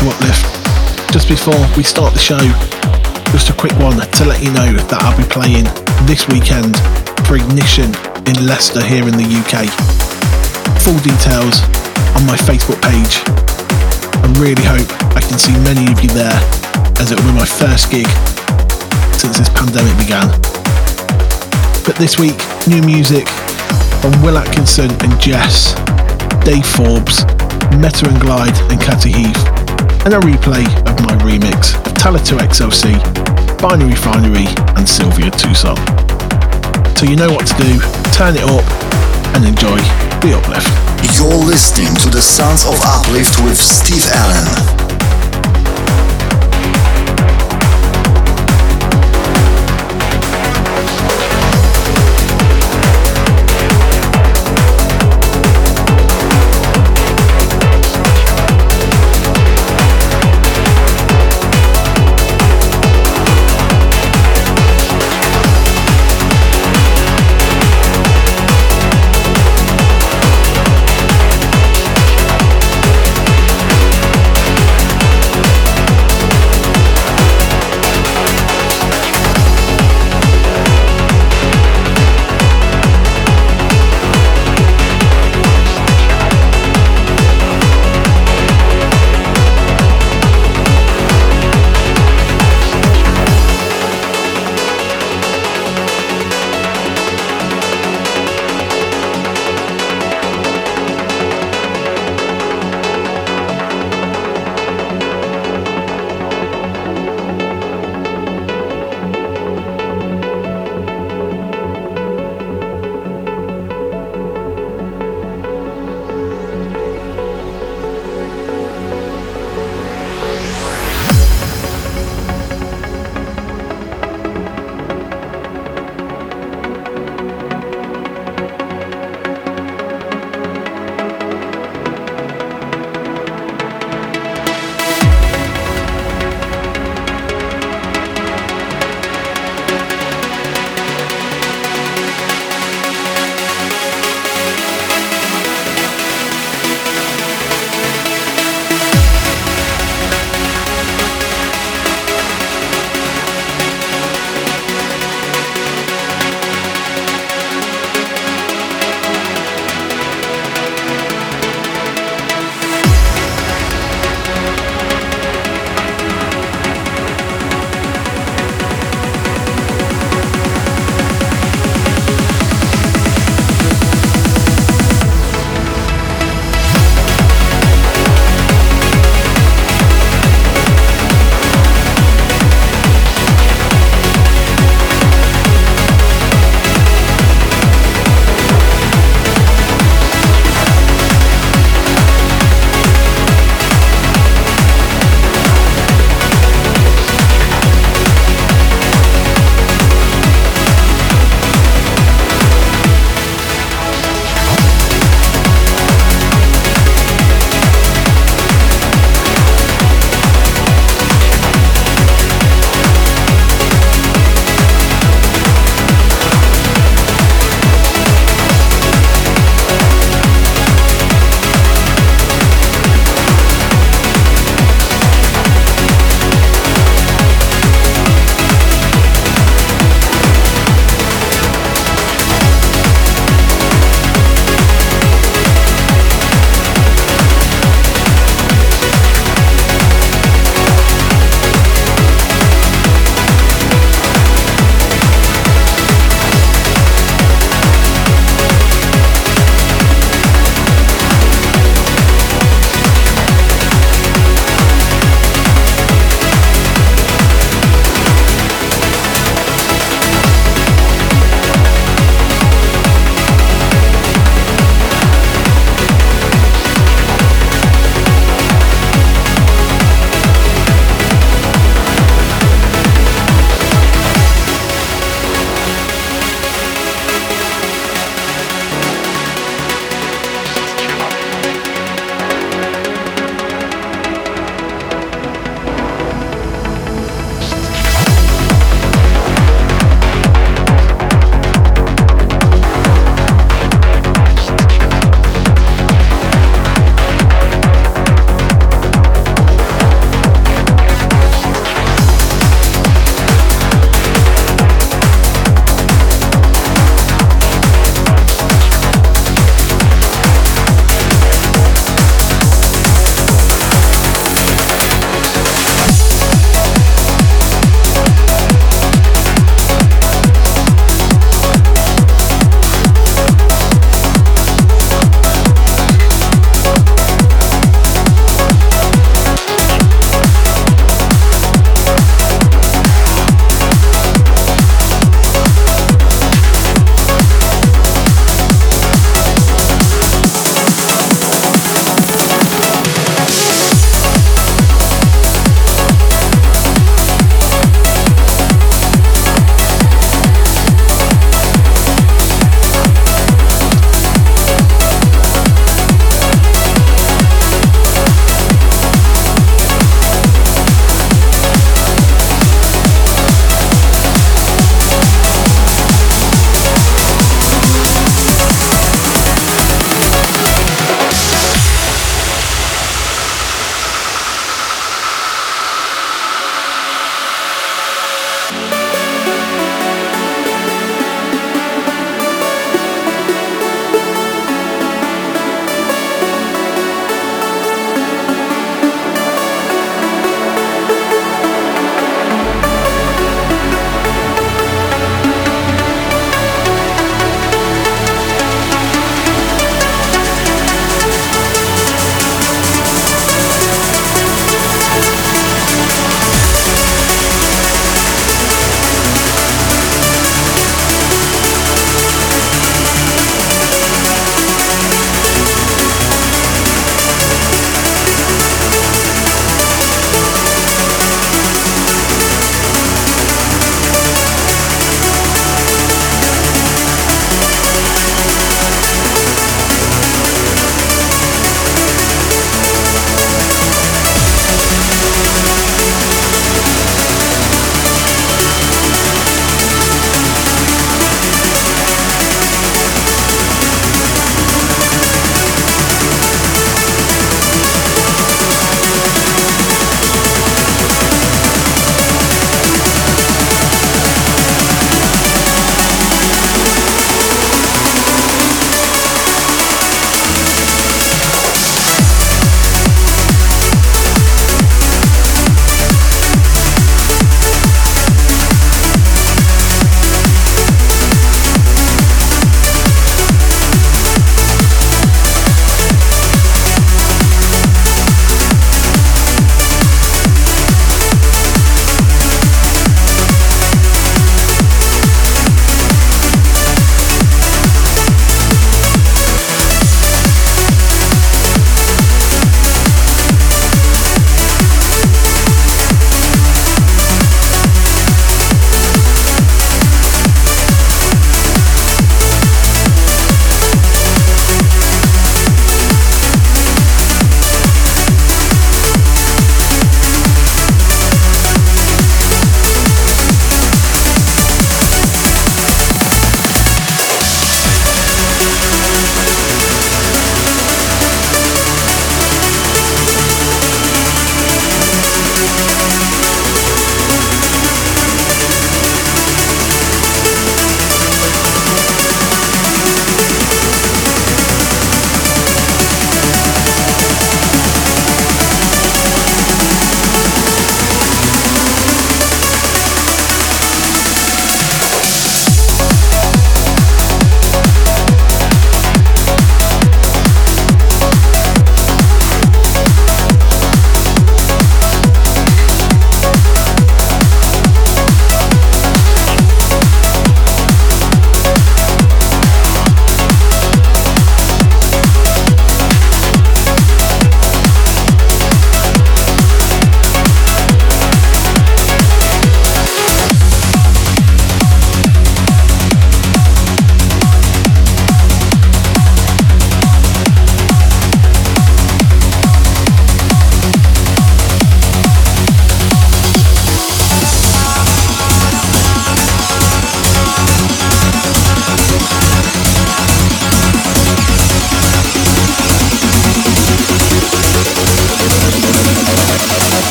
to Uplift. Just before we start the show, just a quick one to let you know that I'll be playing this weekend for Ignition in Leicester here in the UK. Full details on my Facebook page. I really hope I can see many of you there as it will be my first gig since this pandemic began. But this week, new music from Will Atkinson and JES, Dave Forbes, Metta and Glyde and Katty Heath, and a replay of my remix of Talla 2XLC, Binary Finary, and Sylvia Tosun. So you know what to do, turn it up and enjoy the uplift. You're listening to the Sounds of Uplift with Steve Allen.